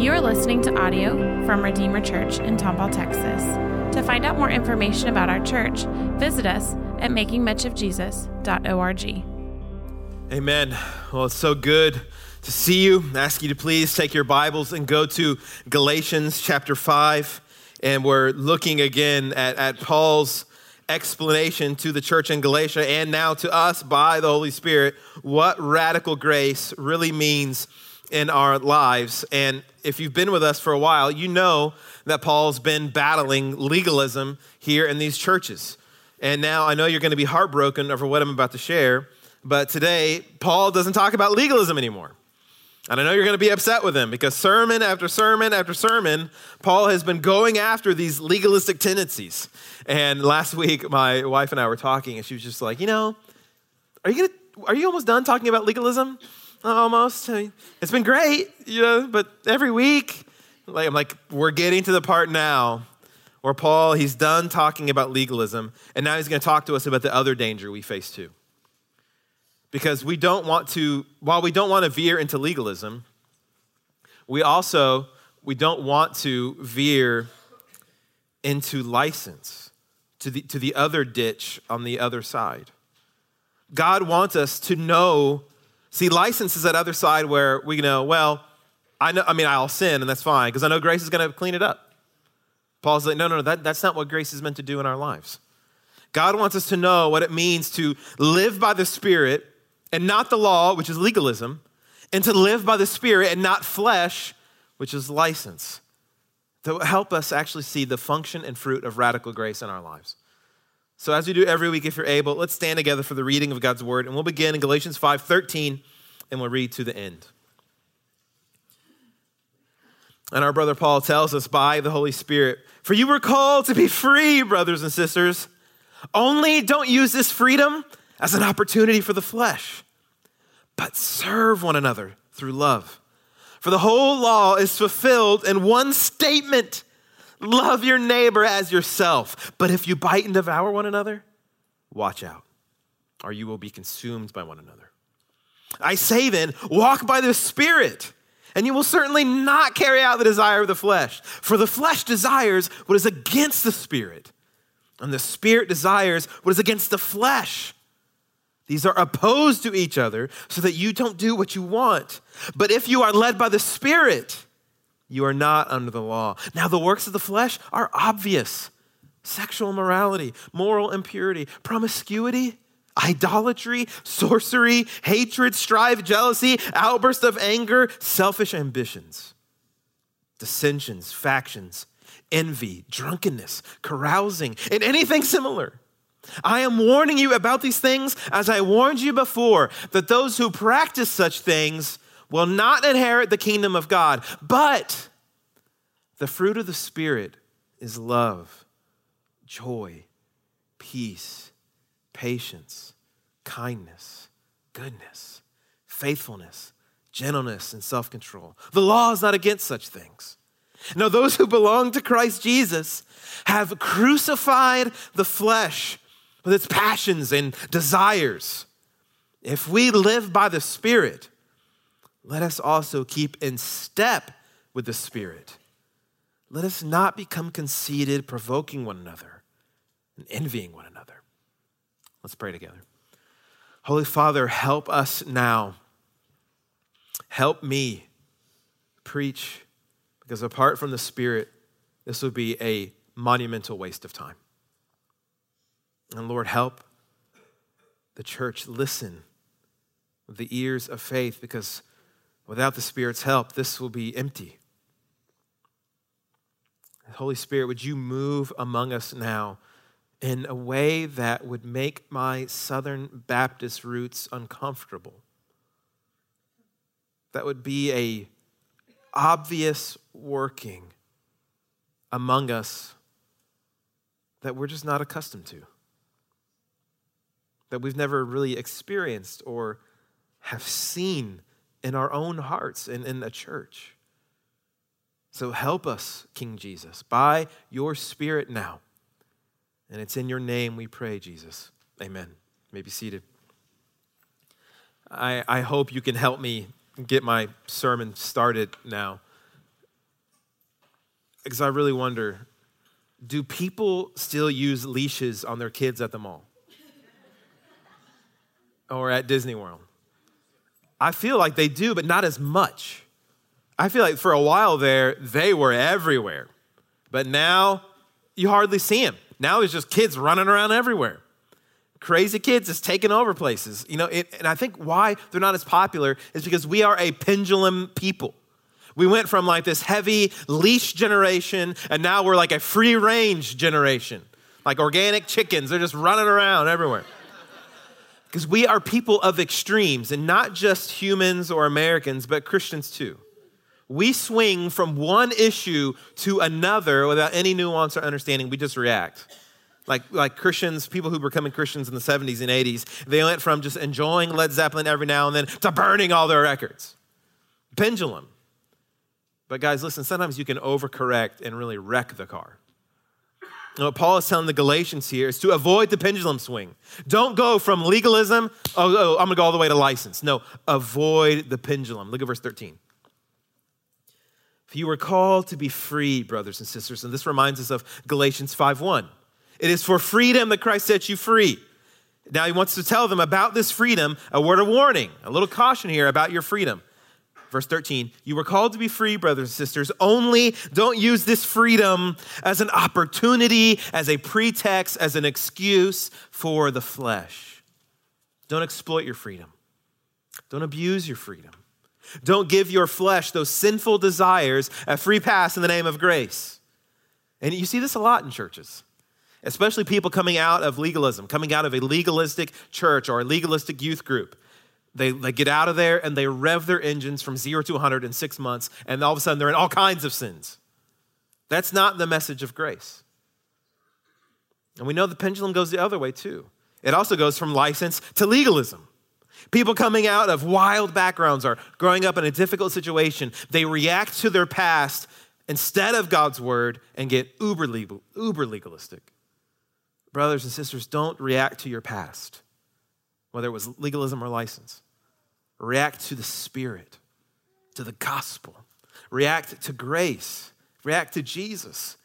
You are listening to audio from Redeemer Church in Tomball, Texas. To find out more information about our church, visit us at makingmuchofjesus.org. Amen. Well, it's so good to see you. I ask you to please take your Bibles and go to Galatians chapter 5. And we're looking again at, at Paul's explanation to the church in Galatia and now to us by the Holy Spirit what radical grace really means in our lives. And if you've been with us for a while, you know that Paul's been battling legalism here in these churches. And now I know you're going to be heartbroken over what I'm about to share, but today, Paul doesn't talk about legalism anymore. And I know you're going to be upset with him because sermon after sermon after sermon, Paul has been going after these legalistic tendencies. And last week, my wife and I were talking, and she was just like, you know, are you to, are you almost done talking about legalism? Almost. I mean, it's been great, you know, but every week, like I'm like, we're getting to the part now where Paul, he's done talking about legalism, and now he's going to talk to us about the other danger we face too. Because we don't want to, while we don't want to veer into legalism, we also we don't want to veer into license to the, to the other ditch on the other side. God wants us to know See, license is that other side where we know, well, I know, I mean, I'll sin and that's fine because I know grace is going to clean it up. Paul's like, no, no, no, that, that's not what grace is meant to do in our lives. God wants us to know what it means to live by the Spirit and not the law, which is legalism, and to live by the Spirit and not flesh, which is license. To help us actually see the function and fruit of radical grace in our lives. So as we do every week, if you're able, let's stand together for the reading of God's word. And we'll begin in Galatians 5:13, and we'll read to the end. And our brother Paul tells us by the Holy Spirit, For you were called to be free, brothers and sisters. Only don't use this freedom as an opportunity for the flesh, but serve one another through love. For the whole law is fulfilled in one statement Love your neighbor as yourself. But if you bite and devour one another, watch out, or you will be consumed by one another. I say then, walk by the Spirit, and you will certainly not carry out the desire of the flesh. For the flesh desires what is against the Spirit, and the Spirit desires what is against the flesh. These are opposed to each other so that you don't do what you want. But if you are led by the Spirit, you are not under the law. Now, the works of the flesh are obvious sexual immorality, moral impurity, promiscuity, idolatry, sorcery, hatred, strife, jealousy, outburst of anger, selfish ambitions, dissensions, factions, envy, drunkenness, carousing, and anything similar. I am warning you about these things as I warned you before, that those who practice such things will not inherit the kingdom of God. But the fruit of the Spirit is love, joy, peace, patience, kindness, goodness, faithfulness, gentleness, and self control. The law is not against such things. Now, those who belong to Christ Jesus have crucified the flesh with its passions and desires. If we live by the Spirit, let us also keep in step with the Spirit. Let us not become conceited, provoking one another and envying one another. Let's pray together. Holy Father, help us now. Help me preach, because apart from the Spirit, this would be a monumental waste of time. And Lord, help the church listen with the ears of faith, because Without the Spirit's help, this will be empty. Holy Spirit, would you move among us now in a way that would make my Southern Baptist roots uncomfortable? That would be a obvious working among us that we're just not accustomed to, that we've never really experienced or have seen in our own hearts and in the church. So help us, King Jesus, by your Spirit now. And it's in your name we pray, Jesus. Amen. You may be seated. I, I hope you can help me get my sermon started now. because I really wonder do people still use leashes on their kids at the mall or at Disney World? I feel like they do, but not as much. I feel like for a while there, they were everywhere. But now you hardly see them. Now there's just kids running around everywhere. Crazy kids is taking over places. You know, it, and I think why they're not as popular is because we are a pendulum people. We went from like this heavy leash generation, and now we're like a free range generation. Like organic chickens, they're just running around everywhere. Because we are people of extremes, and not just humans or Americans, but Christians too. We swing from one issue to another without any nuance or understanding. We just react. Like, like Christians, people who were becoming Christians in the 70s and 80s, they went from just enjoying Led Zeppelin every now and then to burning all their records. Pendulum. But guys, listen, sometimes you can overcorrect and really wreck the car. What Paul is telling the Galatians here is to avoid the pendulum swing. Don't go from legalism, oh, oh I'm gonna go all the way to license. No, avoid the pendulum. Look at verse 13. If you were called to be free, brothers and sisters. And this reminds us of Galatians 5:1. It is for freedom that Christ set you free. Now he wants to tell them about this freedom, a word of warning, a little caution here about your freedom. Verse 13, you were called to be free, brothers and sisters, only don't use this freedom as an opportunity, as a pretext, as an excuse for the flesh. Don't exploit your freedom. Don't abuse your freedom. Don't give your flesh those sinful desires a free pass in the name of grace. And you see this a lot in churches, especially people coming out of legalism, coming out of a legalistic church or a legalistic youth group. They, they get out of there and they rev their engines from zero to 100 in six months, and all of a sudden they're in all kinds of sins. That's not the message of grace. And we know the pendulum goes the other way too. It also goes from license to legalism. People coming out of wild backgrounds or growing up in a difficult situation, they react to their past instead of God's word and get uber, legal, uber legalistic. Brothers and sisters, don't react to your past, whether it was legalism or license. React to the Spirit, to the gospel. React to grace. React to Jesus.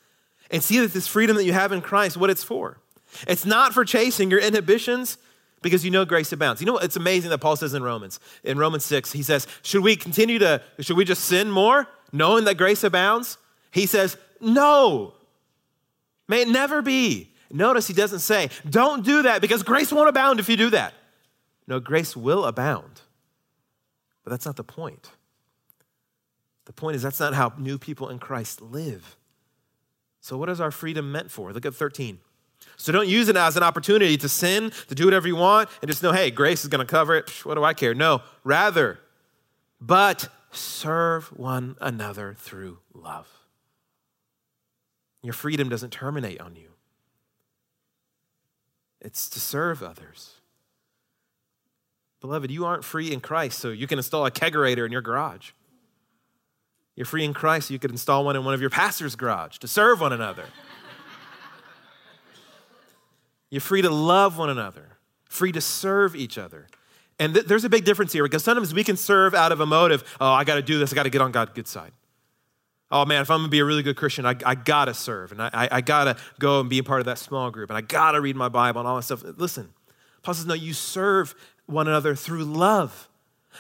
And see that this freedom that you have in Christ, what it's for. It's not for chasing your inhibitions, because you know grace abounds. You know, what? it's amazing that Paul says in Romans, in Romans 6, he says, Should we continue to, should we just sin more, knowing that grace abounds? He says, No. May it never be. Notice he doesn't say, Don't do that because grace won't abound if you do that. No, grace will abound. But that's not the point. The point is, that's not how new people in Christ live. So, what is our freedom meant for? Look at 13. So don't use it as an opportunity to sin, to do whatever you want, and just know, hey, grace is going to cover it. What do I care? No, rather, but serve one another through love. Your freedom doesn't terminate on you, it's to serve others. Beloved, you aren't free in Christ, so you can install a kegerator in your garage. You're free in Christ, so you could install one in one of your pastor's garage to serve one another. You're free to love one another, free to serve each other. And th- there's a big difference here because sometimes we can serve out of a motive oh, I got to do this, I got to get on God's good side. Oh man, if I'm gonna be a really good Christian, I, I gotta serve and I, I, I gotta go and be a part of that small group and I gotta read my Bible and all that stuff. Listen, Paul says, no, you serve one another through love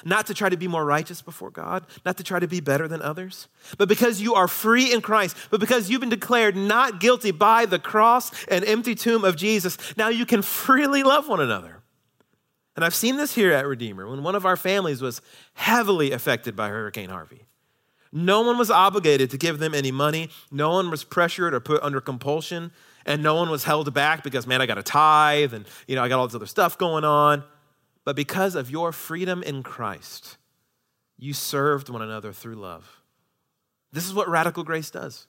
not to try to be more righteous before God, not to try to be better than others, but because you are free in Christ, but because you've been declared not guilty by the cross and empty tomb of Jesus, now you can freely love one another. And I've seen this here at Redeemer when one of our families was heavily affected by Hurricane Harvey. No one was obligated to give them any money, no one was pressured or put under compulsion, and no one was held back because, man, I got a tithe and, you know, I got all this other stuff going on. But because of your freedom in Christ, you served one another through love. This is what radical grace does.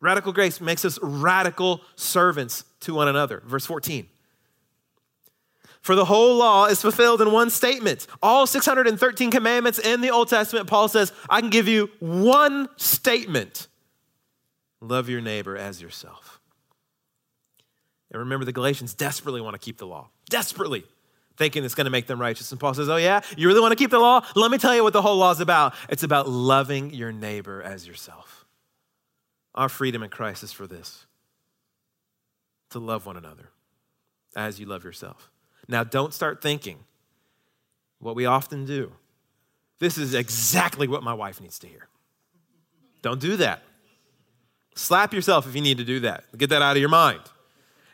Radical grace makes us radical servants to one another. Verse 14. For the whole law is fulfilled in one statement. All 613 commandments in the Old Testament, Paul says, I can give you one statement love your neighbor as yourself. And remember, the Galatians desperately want to keep the law. Desperately thinking it's going to make them righteous. And Paul says, Oh, yeah? You really want to keep the law? Let me tell you what the whole law is about. It's about loving your neighbor as yourself. Our freedom in Christ is for this to love one another as you love yourself. Now, don't start thinking what we often do. This is exactly what my wife needs to hear. Don't do that. Slap yourself if you need to do that. Get that out of your mind.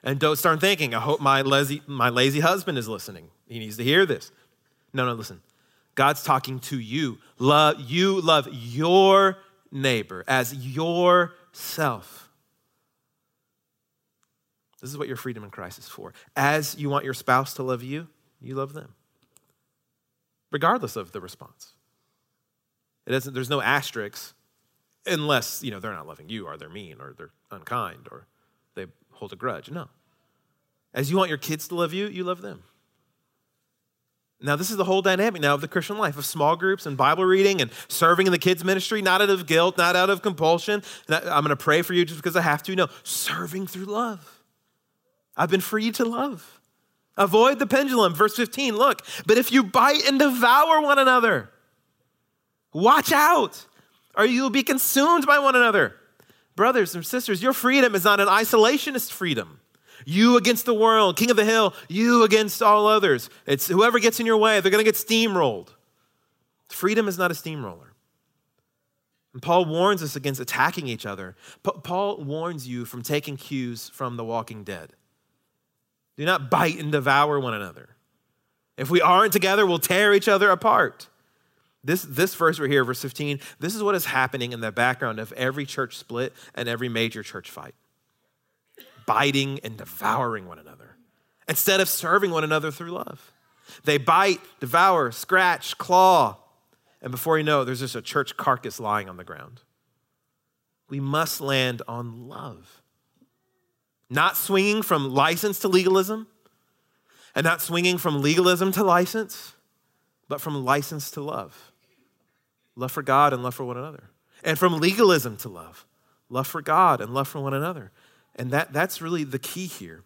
And don't start thinking, I hope my lazy, my lazy husband is listening. He needs to hear this. No, no, listen. God's talking to you. Love, you love your neighbor as yourself. This is what your freedom in Christ is for. As you want your spouse to love you, you love them, regardless of the response. It doesn't, there's no asterisks unless you know they're not loving you or they're mean or they're unkind or hold a grudge. No. As you want your kids to love you, you love them. Now, this is the whole dynamic now of the Christian life of small groups and Bible reading and serving in the kids' ministry, not out of guilt, not out of compulsion. I'm going to pray for you just because I have to. No, serving through love. I've been free to love. Avoid the pendulum. Verse 15, look, but if you bite and devour one another, watch out, or you will be consumed by one another. Brothers and sisters, your freedom is not an isolationist freedom. You against the world, king of the hill, you against all others. It's whoever gets in your way, they're going to get steamrolled. Freedom is not a steamroller. And Paul warns us against attacking each other. Paul warns you from taking cues from the walking dead. Do not bite and devour one another. If we aren't together, we'll tear each other apart. This, this verse right here, verse 15, this is what is happening in the background of every church split and every major church fight biting and devouring one another instead of serving one another through love. They bite, devour, scratch, claw, and before you know it, there's just a church carcass lying on the ground. We must land on love not swinging from license to legalism, and not swinging from legalism to license, but from license to love. Love for God and love for one another. And from legalism to love. Love for God and love for one another. And that, that's really the key here,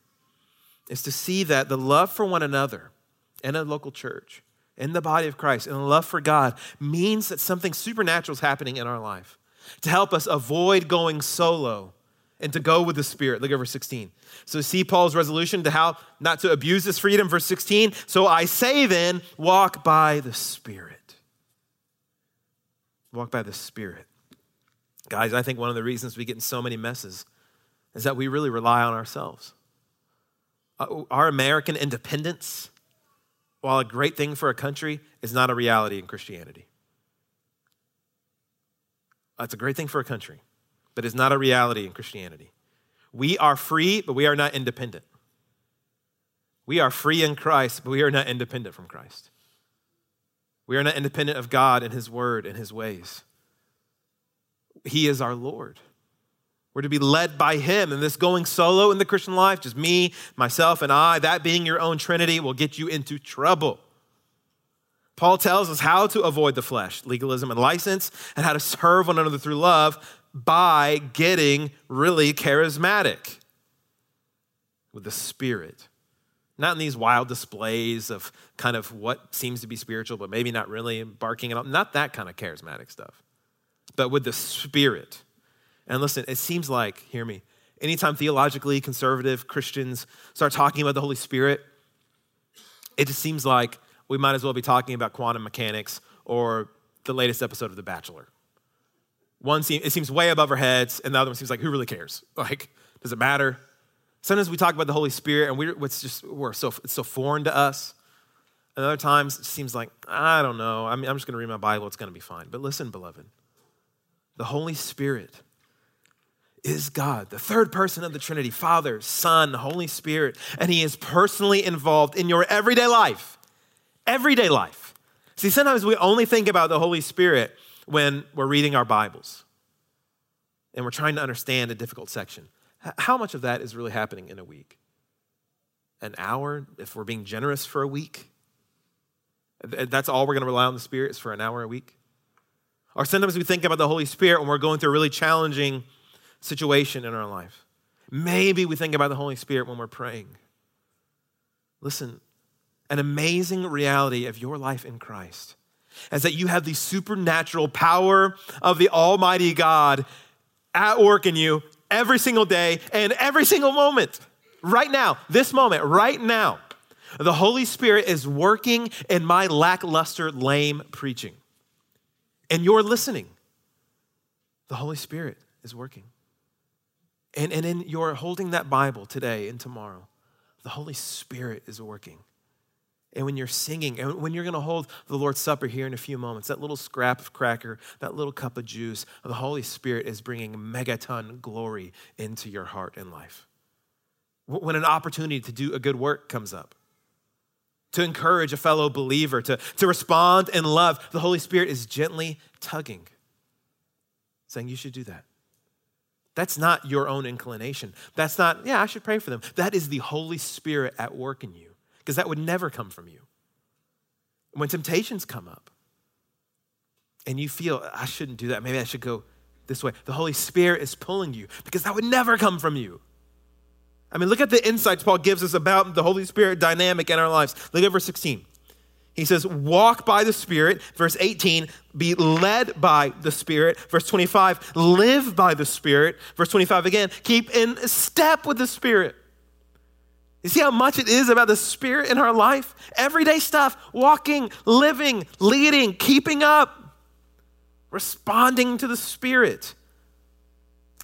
is to see that the love for one another in a local church, in the body of Christ, and the love for God means that something supernatural is happening in our life to help us avoid going solo and to go with the Spirit. Look at verse 16. So see Paul's resolution to how not to abuse this freedom. Verse 16. So I say then, walk by the Spirit. Walk by the Spirit. Guys, I think one of the reasons we get in so many messes is that we really rely on ourselves. Uh, our American independence, while a great thing for a country, is not a reality in Christianity. It's a great thing for a country but it's not a reality in Christianity. We are free, but we are not independent. We are free in Christ, but we are not independent from Christ. We are not independent of God and His Word and His ways. He is our Lord. We're to be led by Him. And this going solo in the Christian life, just me, myself, and I, that being your own Trinity, will get you into trouble. Paul tells us how to avoid the flesh, legalism and license, and how to serve one another through love by getting really charismatic with the Spirit. Not in these wild displays of kind of what seems to be spiritual, but maybe not really barking at all. Not that kind of charismatic stuff, but with the Spirit. And listen, it seems like, hear me, anytime theologically conservative Christians start talking about the Holy Spirit, it just seems like we might as well be talking about quantum mechanics or the latest episode of The Bachelor. One seems, it seems way above our heads, and the other one seems like, who really cares? Like, does it matter? Sometimes we talk about the Holy Spirit, and we're, it's just, we're so, it's so foreign to us. And other times, it seems like, I don't know. I mean, I'm just going to read my Bible. It's going to be fine. But listen, beloved, the Holy Spirit is God, the third person of the Trinity, Father, Son, Holy Spirit, and He is personally involved in your everyday life. Everyday life. See, sometimes we only think about the Holy Spirit when we're reading our Bibles and we're trying to understand a difficult section. How much of that is really happening in a week? An hour, if we're being generous for a week? That's all we're going to rely on the Spirit is for an hour a week? Or sometimes we think about the Holy Spirit when we're going through a really challenging situation in our life. Maybe we think about the Holy Spirit when we're praying. Listen, an amazing reality of your life in Christ is that you have the supernatural power of the Almighty God at work in you every single day and every single moment. Right now, this moment, right now, the Holy Spirit is working in my lackluster, lame preaching. And you're listening. The Holy Spirit is working. And, and in your holding that Bible today and tomorrow, the Holy Spirit is working. And when you're singing, and when you're going to hold the Lord's Supper here in a few moments, that little scrap of cracker, that little cup of juice, the Holy Spirit is bringing megaton glory into your heart and life. When an opportunity to do a good work comes up, to encourage a fellow believer, to, to respond in love, the Holy Spirit is gently tugging, saying, You should do that. That's not your own inclination. That's not, yeah, I should pray for them. That is the Holy Spirit at work in you because that would never come from you. When temptations come up and you feel, I shouldn't do that, maybe I should go this way, the Holy Spirit is pulling you because that would never come from you. I mean, look at the insights Paul gives us about the Holy Spirit dynamic in our lives. Look at verse 16. He says, walk by the Spirit. Verse 18, be led by the Spirit. Verse 25, live by the Spirit. Verse 25 again, keep in step with the Spirit. You see how much it is about the Spirit in our life? Everyday stuff walking, living, leading, keeping up, responding to the Spirit.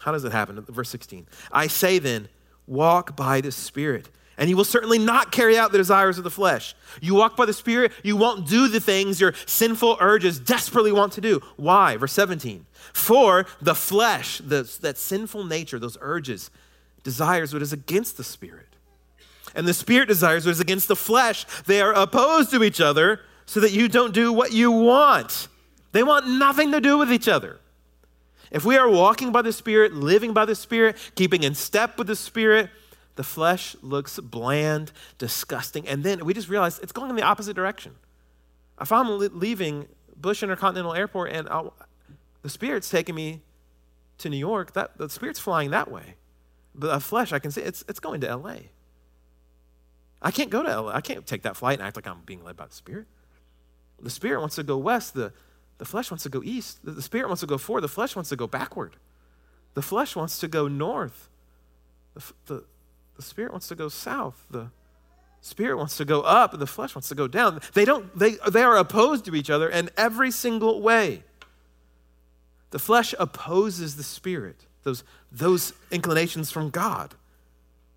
How does it happen? Verse 16. I say then, walk by the Spirit, and you will certainly not carry out the desires of the flesh. You walk by the Spirit, you won't do the things your sinful urges desperately want to do. Why? Verse 17. For the flesh, the, that sinful nature, those urges, desires what is against the Spirit and the spirit desires what is against the flesh. They are opposed to each other so that you don't do what you want. They want nothing to do with each other. If we are walking by the Spirit, living by the Spirit, keeping in step with the Spirit, the flesh looks bland, disgusting, and then we just realize it's going in the opposite direction. If I'm leaving Bush Intercontinental Airport and I'll, the Spirit's taking me to New York, that, the Spirit's flying that way. But the flesh, I can see it's, it's going to LA. I can't go to LA. I can't take that flight and act like I'm being led by the Spirit. The Spirit wants to go west. The, the flesh wants to go east. The, the Spirit wants to go forward. The flesh wants to go backward. The flesh wants to go north. The, the, the Spirit wants to go south. The Spirit wants to go up. The flesh wants to go down. They, don't, they, they are opposed to each other in every single way. The flesh opposes the Spirit, those, those inclinations from God.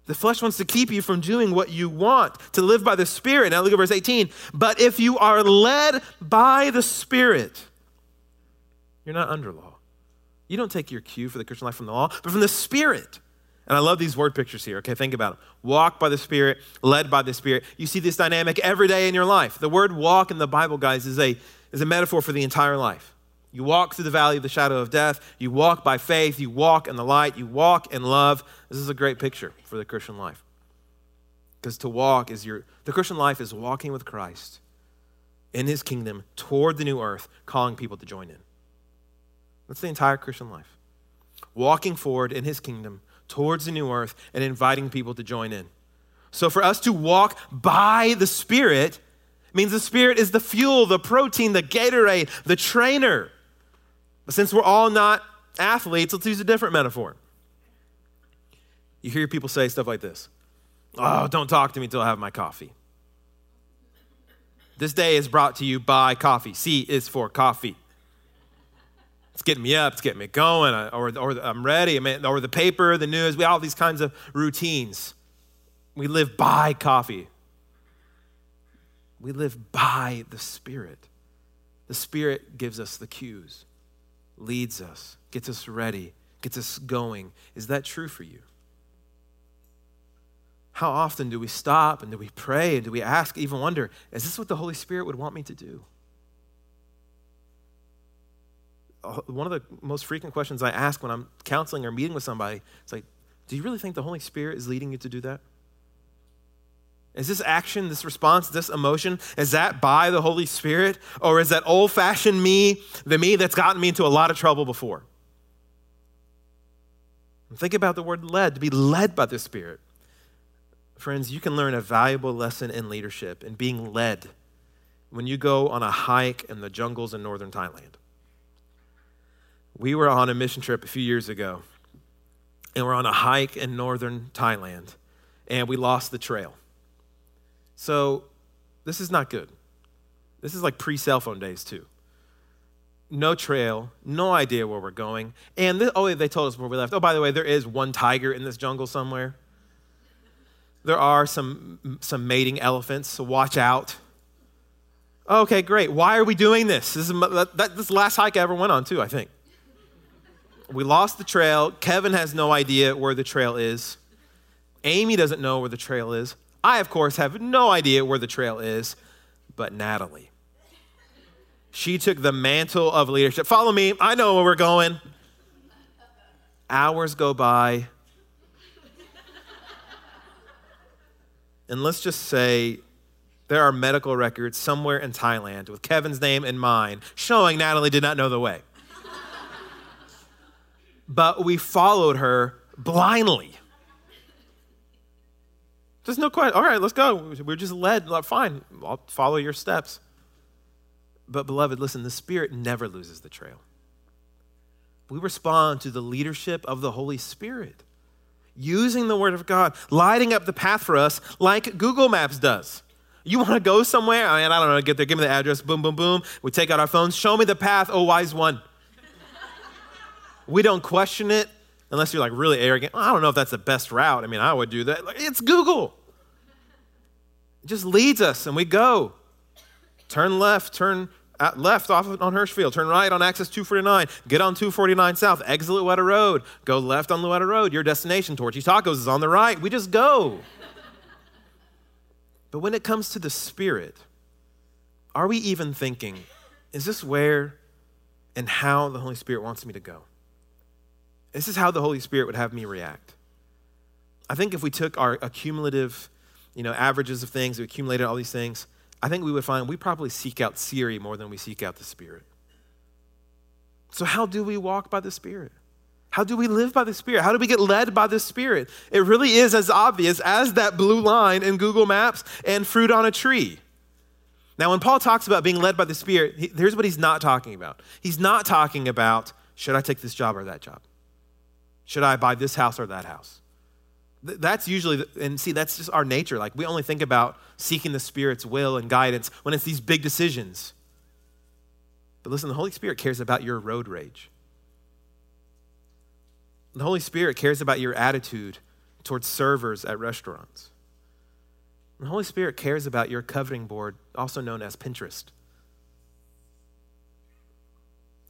The flesh wants to keep you from doing what you want, to live by the Spirit. Now look at verse 18. But if you are led by the Spirit, you're not under law. You don't take your cue for the Christian life from the law, but from the Spirit. And I love these word pictures here. Okay, think about it. Walk by the Spirit, led by the Spirit. You see this dynamic every day in your life. The word walk in the Bible, guys, is a, is a metaphor for the entire life. You walk through the valley of the shadow of death. You walk by faith. You walk in the light. You walk in love. This is a great picture for the Christian life. Because to walk is your, the Christian life is walking with Christ in his kingdom toward the new earth, calling people to join in. That's the entire Christian life. Walking forward in his kingdom towards the new earth and inviting people to join in. So for us to walk by the Spirit means the Spirit is the fuel, the protein, the Gatorade, the trainer. But since we're all not athletes, let's use a different metaphor. You hear people say stuff like this Oh, don't talk to me until I have my coffee. This day is brought to you by coffee. C is for coffee. It's getting me up, it's getting me going, or, or I'm ready, or the paper, the news, we all these kinds of routines. We live by coffee. We live by the Spirit. The Spirit gives us the cues leads us, gets us ready, gets us going. Is that true for you? How often do we stop and do we pray and do we ask, even wonder, is this what the Holy Spirit would want me to do? Uh, one of the most frequent questions I ask when I'm counseling or meeting with somebody is like, do you really think the Holy Spirit is leading you to do that? Is this action, this response, this emotion, is that by the Holy Spirit? Or is that old fashioned me, the me that's gotten me into a lot of trouble before? think about the word led, to be led by the Spirit. Friends, you can learn a valuable lesson in leadership and being led when you go on a hike in the jungles in northern Thailand. We were on a mission trip a few years ago, and we're on a hike in northern Thailand, and we lost the trail. So, this is not good. This is like pre cell phone days, too. No trail, no idea where we're going. And this, oh, they told us where we left. Oh, by the way, there is one tiger in this jungle somewhere. There are some, some mating elephants, so watch out. Okay, great. Why are we doing this? This is that, last hike I ever went on, too, I think. We lost the trail. Kevin has no idea where the trail is. Amy doesn't know where the trail is. I, of course, have no idea where the trail is, but Natalie. She took the mantle of leadership. Follow me. I know where we're going. Hours go by. And let's just say there are medical records somewhere in Thailand with Kevin's name and mine showing Natalie did not know the way. but we followed her blindly. There's no question. All right, let's go. We're just led. Fine, I'll follow your steps. But, beloved, listen, the Spirit never loses the trail. We respond to the leadership of the Holy Spirit, using the Word of God, lighting up the path for us like Google Maps does. You want to go somewhere? I mean, I don't know, get there, give me the address, boom, boom, boom. We take out our phones, show me the path, oh, wise one. we don't question it unless you're like really arrogant. I don't know if that's the best route. I mean, I would do that. It's Google. It just leads us and we go. Turn left, turn uh, left off on Hirschfield, turn right on Access 249, get on 249 South, exit Louetta Road, go left on Louetta Road. Your destination, Torchy's Tacos, is on the right. We just go. But when it comes to the Spirit, are we even thinking, is this where and how the Holy Spirit wants me to go? This is how the Holy Spirit would have me react. I think if we took our accumulative, you know, averages of things, we accumulated all these things, I think we would find we probably seek out Siri more than we seek out the Spirit. So, how do we walk by the Spirit? How do we live by the Spirit? How do we get led by the Spirit? It really is as obvious as that blue line in Google Maps and fruit on a tree. Now, when Paul talks about being led by the Spirit, he, here's what he's not talking about. He's not talking about, should I take this job or that job? Should I buy this house or that house? That's usually, and see, that's just our nature. Like, we only think about seeking the Spirit's will and guidance when it's these big decisions. But listen, the Holy Spirit cares about your road rage. The Holy Spirit cares about your attitude towards servers at restaurants. The Holy Spirit cares about your coveting board, also known as Pinterest.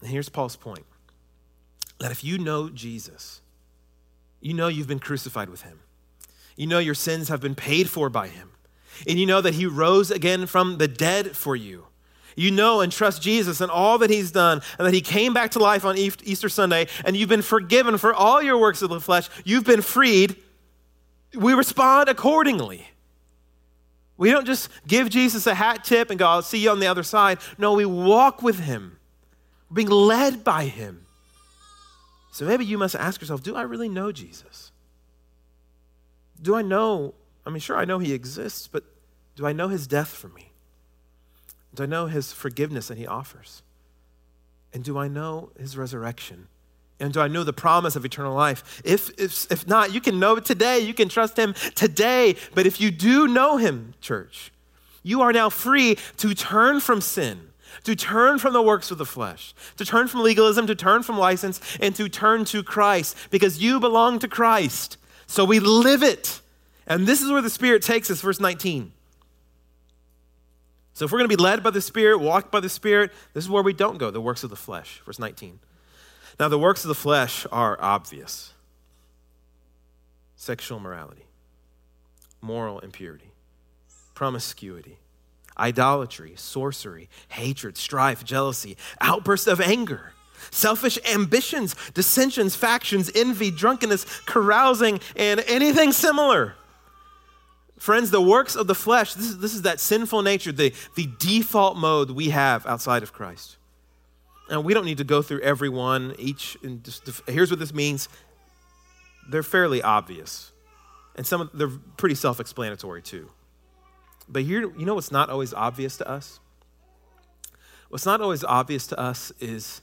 And here's Paul's point that if you know Jesus, you know you've been crucified with him, you know your sins have been paid for by him, and you know that he rose again from the dead for you you know and trust Jesus and all that he's done, and that he came back to life on Easter Sunday, and you've been forgiven for all your works of the flesh, you've been freed, we respond accordingly. We don't just give Jesus a hat tip and go, I'll see you on the other side. No, we walk with him, being led by him. So maybe you must ask yourself do I really know Jesus? Do I know? I mean, sure, I know he exists, but do I know his death for me? Do I know his forgiveness that he offers? And do I know his resurrection? And do I know the promise of eternal life? If, if, if not, you can know it today. You can trust him today. But if you do know him, church, you are now free to turn from sin, to turn from the works of the flesh, to turn from legalism, to turn from license, and to turn to Christ because you belong to Christ. So we live it. And this is where the Spirit takes us, verse 19. So if we're going to be led by the Spirit, walk by the Spirit, this is where we don't go the works of the flesh. Verse 19. Now, the works of the flesh are obvious sexual morality, moral impurity, promiscuity, idolatry, sorcery, hatred, strife, jealousy, outbursts of anger. Selfish ambitions, dissensions, factions, envy, drunkenness, carousing, and anything similar. Friends, the works of the flesh, this is, this is that sinful nature, the, the default mode we have outside of Christ. And we don't need to go through every one, each. And just, here's what this means they're fairly obvious. And some of, they're pretty self explanatory too. But here, you know what's not always obvious to us? What's not always obvious to us is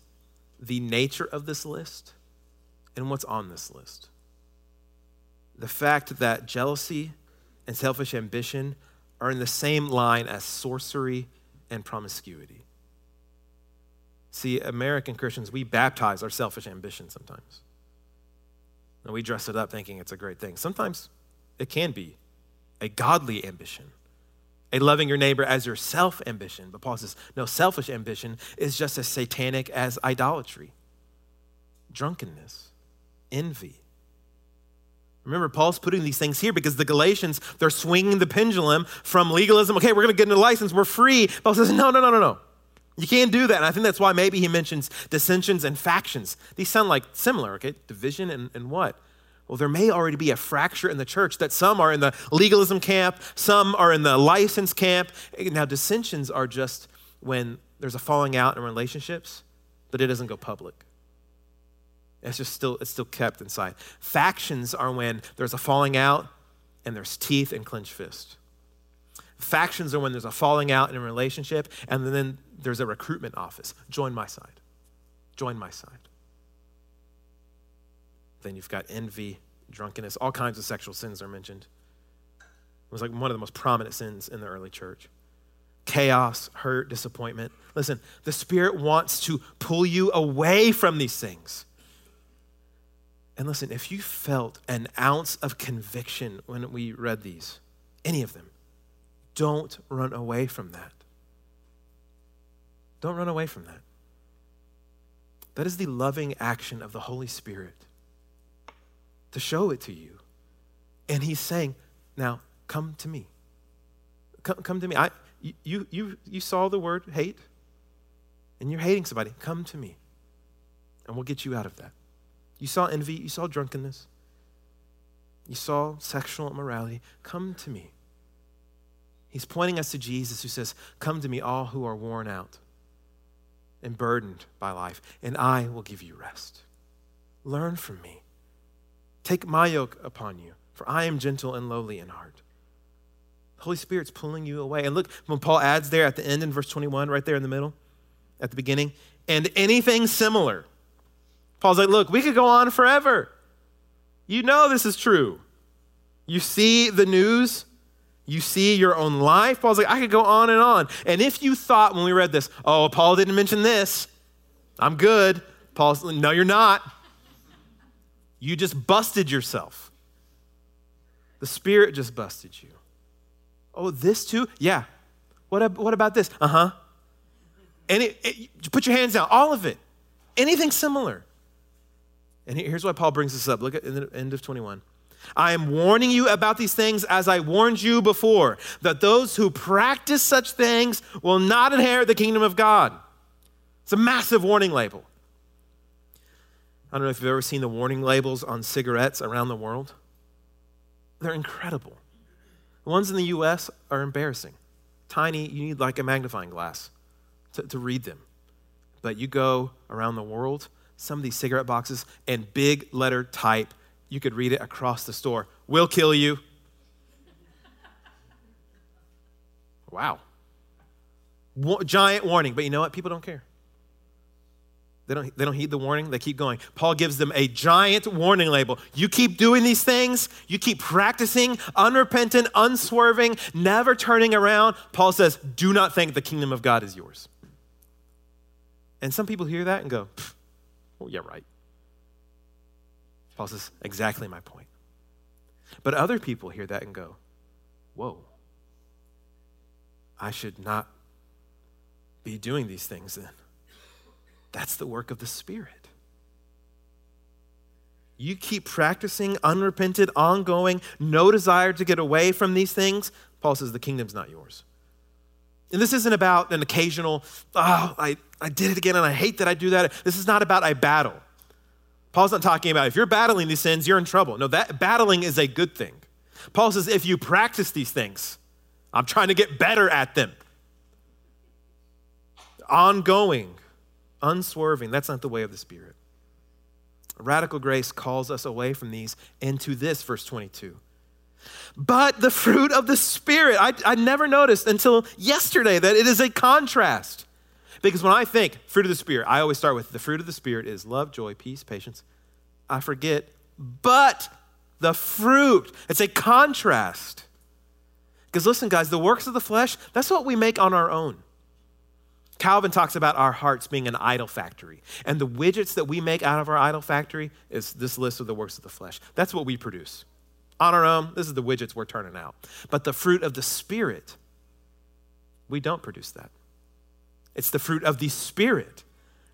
the nature of this list and what's on this list. The fact that jealousy and selfish ambition are in the same line as sorcery and promiscuity. See, American Christians, we baptize our selfish ambition sometimes. And we dress it up thinking it's a great thing. Sometimes it can be a godly ambition, a loving your neighbor as yourself ambition. But Paul says, no, selfish ambition is just as satanic as idolatry, drunkenness, envy. Remember, Paul's putting these things here because the Galatians, they're swinging the pendulum from legalism. Okay, we're going to get into license. We're free. Paul says, no, no, no, no, no. You can't do that. And I think that's why maybe he mentions dissensions and factions. These sound like similar, okay? Division and, and what? Well, there may already be a fracture in the church that some are in the legalism camp, some are in the license camp. Now, dissensions are just when there's a falling out in relationships, but it doesn't go public. It's just still, it's still kept inside. Factions are when there's a falling out and there's teeth and clenched fists. Factions are when there's a falling out in a relationship and then there's a recruitment office. Join my side. Join my side. Then you've got envy, drunkenness, all kinds of sexual sins are mentioned. It was like one of the most prominent sins in the early church. Chaos, hurt, disappointment. Listen, the Spirit wants to pull you away from these things. And listen, if you felt an ounce of conviction when we read these, any of them, don't run away from that. Don't run away from that. That is the loving action of the Holy Spirit to show it to you. And He's saying, now come to me. Come, come to me. I, you, you, you saw the word hate, and you're hating somebody. Come to me, and we'll get you out of that. You saw envy, you saw drunkenness, you saw sexual immorality. Come to me. He's pointing us to Jesus who says, Come to me, all who are worn out and burdened by life, and I will give you rest. Learn from me. Take my yoke upon you, for I am gentle and lowly in heart. The Holy Spirit's pulling you away. And look, when Paul adds there at the end in verse 21, right there in the middle, at the beginning, and anything similar Paul's like, look, we could go on forever. You know this is true. You see the news, you see your own life. Paul's like, I could go on and on. And if you thought when we read this, oh, Paul didn't mention this, I'm good. Paul's, like, no, you're not. You just busted yourself. The Spirit just busted you. Oh, this too? Yeah. What, what about this? Uh huh. And it, it, put your hands down, all of it. Anything similar. And here's why Paul brings this up. Look at the end of 21. I am warning you about these things as I warned you before, that those who practice such things will not inherit the kingdom of God. It's a massive warning label. I don't know if you've ever seen the warning labels on cigarettes around the world. They're incredible. The ones in the US are embarrassing. Tiny, you need like a magnifying glass to, to read them. But you go around the world, some of these cigarette boxes and big letter type. You could read it across the store. Will kill you. Wow. Giant warning. But you know what? People don't care. They don't, they don't heed the warning. They keep going. Paul gives them a giant warning label. You keep doing these things, you keep practicing, unrepentant, unswerving, never turning around. Paul says, Do not think the kingdom of God is yours. And some people hear that and go, well, yeah, right. Paul says, exactly my point. But other people hear that and go, whoa, I should not be doing these things then. That's the work of the Spirit. You keep practicing unrepented, ongoing, no desire to get away from these things. Paul says the kingdom's not yours. And this isn't about an occasional, oh, I, I did it again and I hate that I do that. This is not about a battle. Paul's not talking about if you're battling these sins, you're in trouble. No, that battling is a good thing. Paul says if you practice these things, I'm trying to get better at them. Ongoing, unswerving, that's not the way of the Spirit. Radical grace calls us away from these into this, verse 22 but the fruit of the Spirit. I, I never noticed until yesterday that it is a contrast Because when I think fruit of the Spirit, I always start with the fruit of the Spirit is love, joy, peace, patience. I forget, but the fruit, it's a contrast. Because listen, guys, the works of the flesh, that's what we make on our own. Calvin talks about our hearts being an idol factory. And the widgets that we make out of our idol factory is this list of the works of the flesh. That's what we produce. On our own, this is the widgets we're turning out. But the fruit of the Spirit, we don't produce that. It's the fruit of the Spirit.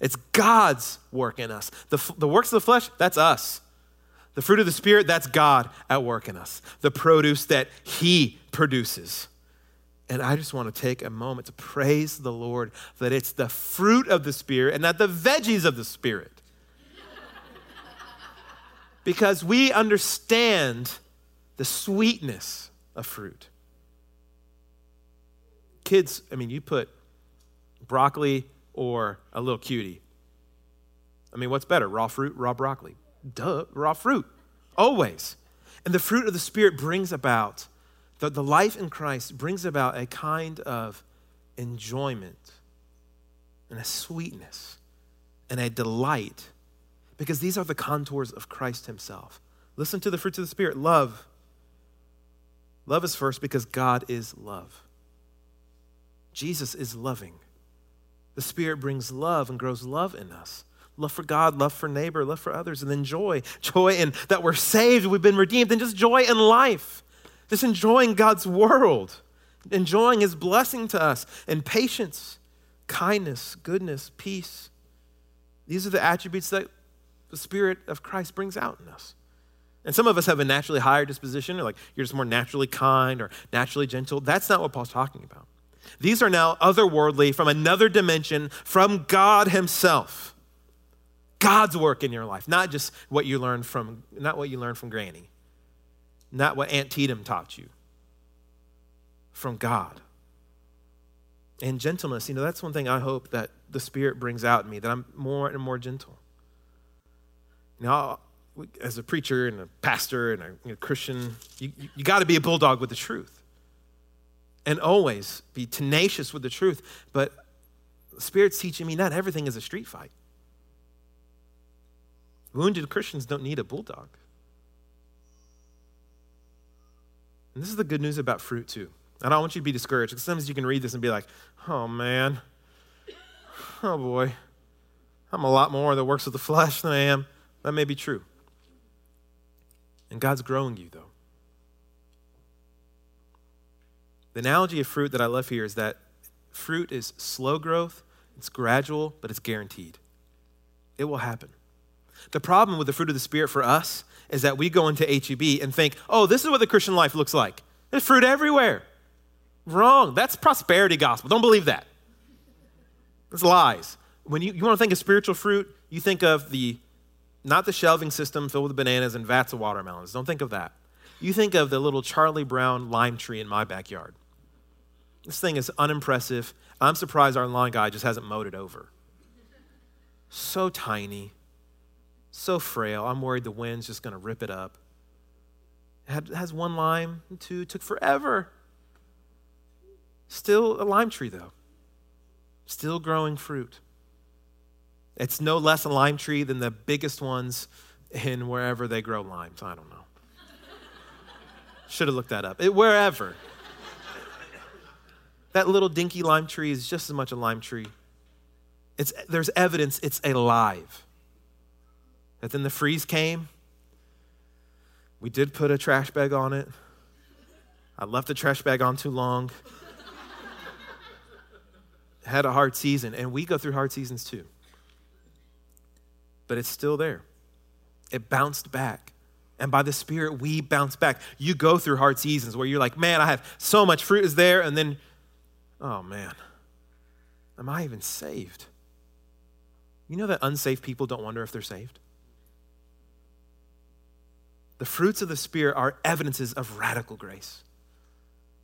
It's God's work in us. The, the works of the flesh, that's us. The fruit of the Spirit, that's God at work in us. The produce that He produces. And I just want to take a moment to praise the Lord that it's the fruit of the Spirit and not the veggies of the Spirit. because we understand the sweetness of fruit. Kids, I mean, you put broccoli or a little cutie. I mean, what's better, raw fruit, raw broccoli? Duh, raw fruit, always. And the fruit of the Spirit brings about, the, the life in Christ brings about a kind of enjoyment and a sweetness and a delight because these are the contours of Christ Himself. Listen to the fruits of the Spirit love. Love is first because God is love. Jesus is loving. The Spirit brings love and grows love in us love for God, love for neighbor, love for others, and then joy. Joy in that we're saved, we've been redeemed, and just joy in life. Just enjoying God's world, enjoying His blessing to us, and patience, kindness, goodness, peace. These are the attributes that the Spirit of Christ brings out in us. And some of us have a naturally higher disposition, or like you're just more naturally kind or naturally gentle. That's not what Paul's talking about. These are now otherworldly from another dimension from God Himself. God's work in your life, not just what you learned from, not what you learned from Granny, not what Aunt Tatum taught you. From God. And gentleness, you know, that's one thing I hope that the Spirit brings out in me, that I'm more and more gentle. Know, as a preacher and a pastor and a you know, Christian, you, you, you got to be a bulldog with the truth and always be tenacious with the truth. But the Spirit's teaching me not everything is a street fight. Wounded Christians don't need a bulldog. And this is the good news about fruit, too. I don't want you to be discouraged because sometimes you can read this and be like, oh man, oh boy, I'm a lot more the works of the flesh than I am. That may be true. And God's growing you, though. The analogy of fruit that I love here is that fruit is slow growth, it's gradual, but it's guaranteed. It will happen. The problem with the fruit of the Spirit for us is that we go into HEB and think, oh, this is what the Christian life looks like. There's fruit everywhere. Wrong. That's prosperity gospel. Don't believe that. It's lies. When you, you want to think of spiritual fruit, you think of the, not the shelving system filled with bananas and vats of watermelons. Don't think of that. You think of the little Charlie Brown lime tree in my backyard. This thing is unimpressive. I'm surprised our lawn guy just hasn't mowed it over. So tiny, so frail. I'm worried the wind's just going to rip it up. It has one lime, two, took forever. Still a lime tree, though. Still growing fruit. It's no less a lime tree than the biggest ones in wherever they grow limes. I don't know. Should have looked that up. It, wherever. That little dinky lime tree is just as much a lime tree. It's, there's evidence it's alive. That then the freeze came. We did put a trash bag on it. I left the trash bag on too long. Had a hard season, and we go through hard seasons too. But it's still there. It bounced back. And by the Spirit, we bounce back. You go through hard seasons where you're like, man, I have so much fruit is there, and then oh man, am I even saved? You know that unsaved people don't wonder if they're saved? The fruits of the Spirit are evidences of radical grace.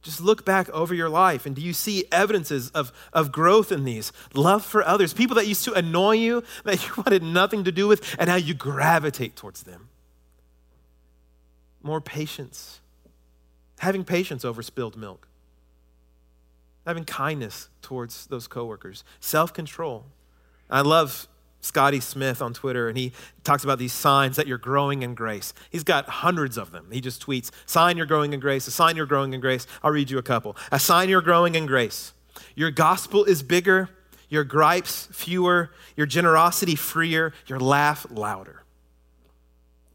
Just look back over your life and do you see evidences of, of growth in these? Love for others, people that used to annoy you, that you wanted nothing to do with, and how you gravitate towards them. More patience, having patience over spilled milk having kindness towards those coworkers, self control. I love Scotty Smith on Twitter, and he talks about these signs that you're growing in grace. He's got hundreds of them. He just tweets, sign you're growing in grace, a sign you're growing in grace. I'll read you a couple. A sign you're growing in grace. Your gospel is bigger, your gripes fewer, your generosity freer, your laugh louder.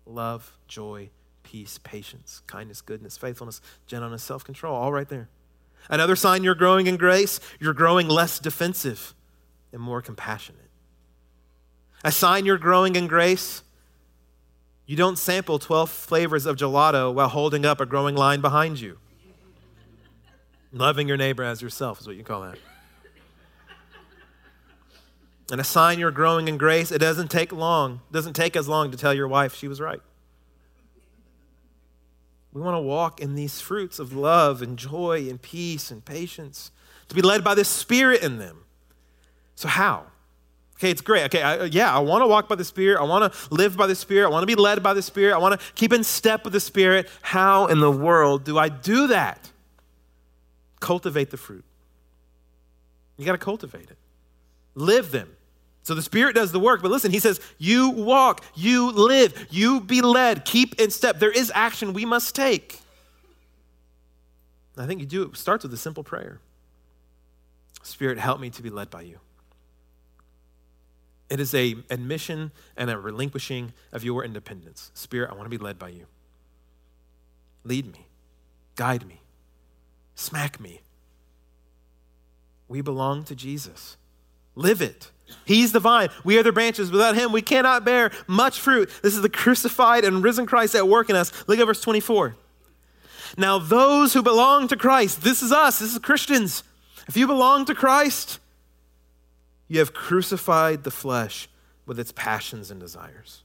Love, joy, peace, patience, kindness, goodness, faithfulness, gentleness, self control, all right there. Another sign you're growing in grace, you're growing less defensive and more compassionate. A sign you're growing in grace, you don't sample 12 flavors of gelato while holding up a growing line behind you. Loving your neighbor as yourself is what you call that. And a sign you're growing in grace, it doesn't take long, it doesn't take as long to tell your wife she was right. We want to walk in these fruits of love and joy and peace and patience, to be led by the Spirit in them. So, how? Okay, it's great. Okay, I, uh, yeah, I want to walk by the Spirit. I want to live by the Spirit. I want to be led by the Spirit. I want to keep in step with the Spirit. How in the world do I do that? Cultivate the fruit. You got to cultivate it, live them. So the Spirit does the work, but listen, He says, You walk, you live, you be led, keep in step. There is action we must take. I think you do it starts with a simple prayer Spirit, help me to be led by you. It is a admission and a relinquishing of your independence. Spirit, I want to be led by you. Lead me, guide me, smack me. We belong to Jesus. Live it. He's the vine. We are the branches. Without him, we cannot bear much fruit. This is the crucified and risen Christ at work in us. Look at verse 24. Now, those who belong to Christ, this is us, this is Christians. If you belong to Christ, you have crucified the flesh with its passions and desires.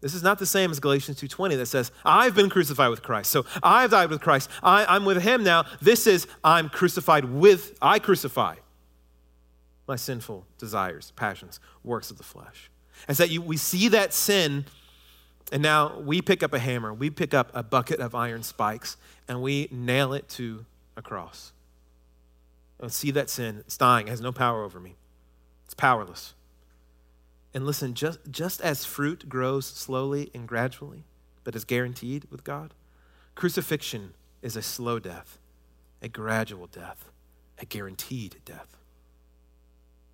This is not the same as Galatians 2:20 that says, "I've been crucified with Christ." So I've died with Christ. I, am with Him now. This is I'm crucified with. I crucify my sinful desires, passions, works of the flesh. And so you, we see that sin, and now we pick up a hammer, we pick up a bucket of iron spikes, and we nail it to a cross. I see that sin. It's dying. It has no power over me. It's powerless. And listen, just, just as fruit grows slowly and gradually, but is guaranteed with God, crucifixion is a slow death, a gradual death, a guaranteed death.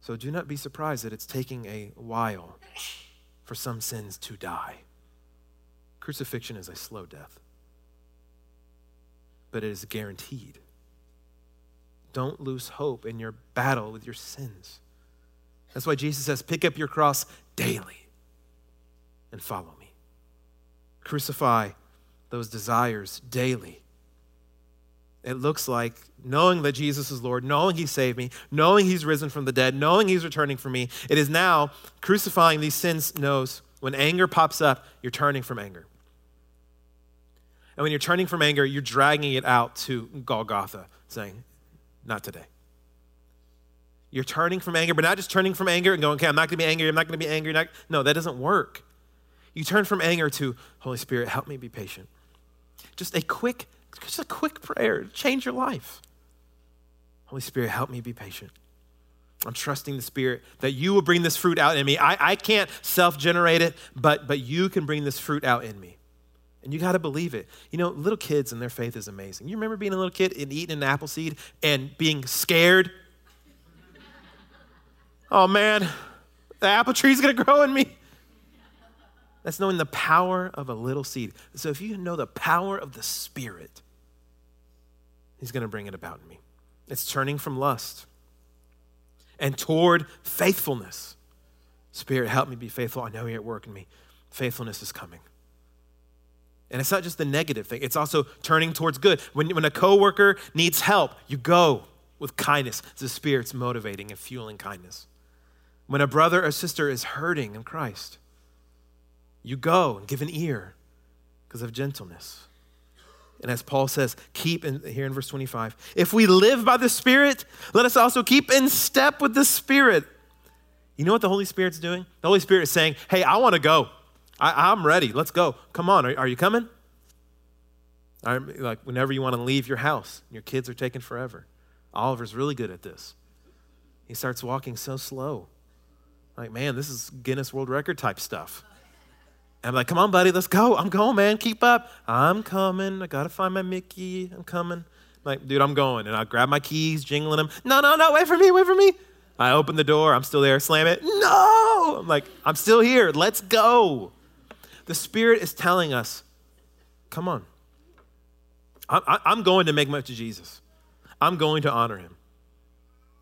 So do not be surprised that it's taking a while for some sins to die. Crucifixion is a slow death, but it is guaranteed. Don't lose hope in your battle with your sins. That's why Jesus says, pick up your cross daily and follow me. Crucify those desires daily. It looks like knowing that Jesus is Lord, knowing He saved me, knowing He's risen from the dead, knowing He's returning for me. It is now crucifying these sins knows when anger pops up, you're turning from anger. And when you're turning from anger, you're dragging it out to Golgotha, saying, not today. You're turning from anger, but not just turning from anger and going, okay, I'm not going to be angry, I'm not going to be angry. Not... No, that doesn't work. You turn from anger to, Holy Spirit, help me be patient. Just a quick, just a quick prayer, change your life. Holy Spirit, help me be patient. I'm trusting the Spirit that you will bring this fruit out in me. I, I can't self generate it, but, but you can bring this fruit out in me. And you got to believe it. You know, little kids and their faith is amazing. You remember being a little kid and eating an apple seed and being scared? oh man, the apple tree's going to grow in me. That's knowing the power of a little seed. So if you know the power of the Spirit, He's going to bring it about in me. It's turning from lust and toward faithfulness. Spirit, help me be faithful. I know you're at work in me. Faithfulness is coming. And it's not just the negative thing, it's also turning towards good. When, when a coworker needs help, you go with kindness. The Spirit's motivating and fueling kindness. When a brother or sister is hurting in Christ, you go and give an ear because of gentleness. And as Paul says, keep in, here in verse 25, if we live by the Spirit, let us also keep in step with the Spirit. You know what the Holy Spirit's doing? The Holy Spirit is saying, hey, I want to go. I, am ready. Let's go. Come on. Are, are you coming? I'm, like whenever you want to leave your house, your kids are taken forever. Oliver's really good at this. He starts walking so slow. Like, man, this is Guinness World Record type stuff. And I'm like, come on, buddy, let's go. I'm going, man. Keep up. I'm coming. I got to find my Mickey. I'm coming. I'm like, dude, I'm going. And I grab my keys, jingling them. No, no, no, wait for me, wait for me. I open the door. I'm still there. Slam it. No. I'm like, I'm still here. Let's go. The Spirit is telling us, come on. I, am going to make much of Jesus. I'm going to honor him.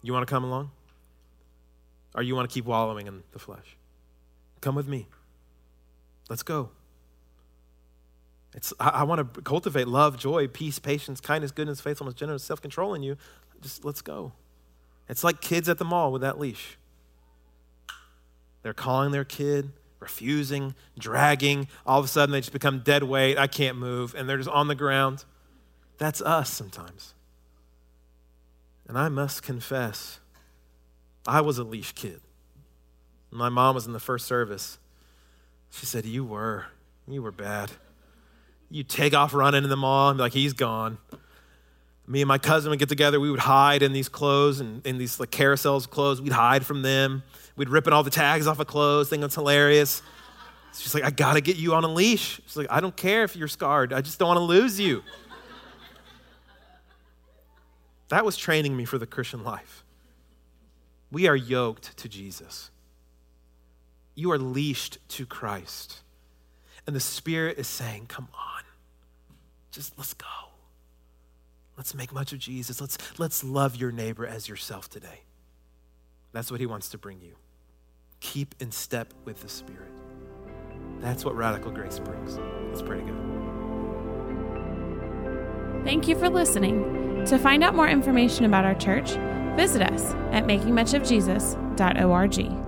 You want to come along? Or you want to keep wallowing in the flesh? Come with me. Let's go. It's, I, I want to cultivate love, joy, peace, patience, kindness, goodness, faithfulness, gentleness, self control in you. Just let's go. It's like kids at the mall with that leash. They're calling their kid, refusing, dragging. All of a sudden, they just become dead weight. I can't move. And they're just on the ground. That's us sometimes. And I must confess, I was a leash kid. My mom was in the first service. She said, You were. You were bad. You take off running in the mall and be like, He's gone. Me and my cousin would get together. We would hide in these clothes and in these like carousels clothes. We'd hide from them. We'd ripping all the tags off of clothes, think it's hilarious. She's like, I gotta get you on a leash. She's like, I don't care if you're scarred. I just don't wanna lose you. that was training me for the Christian life. We are yoked to Jesus you are leashed to Christ. And the Spirit is saying, Come on, just let's go. Let's make much of Jesus. Let's, let's love your neighbor as yourself today. That's what he wants to bring you. Keep in step with the Spirit. That's what radical grace brings. Let's pray together. Thank you for listening. To find out more information about our church, visit us at makingmuchofjesus.org.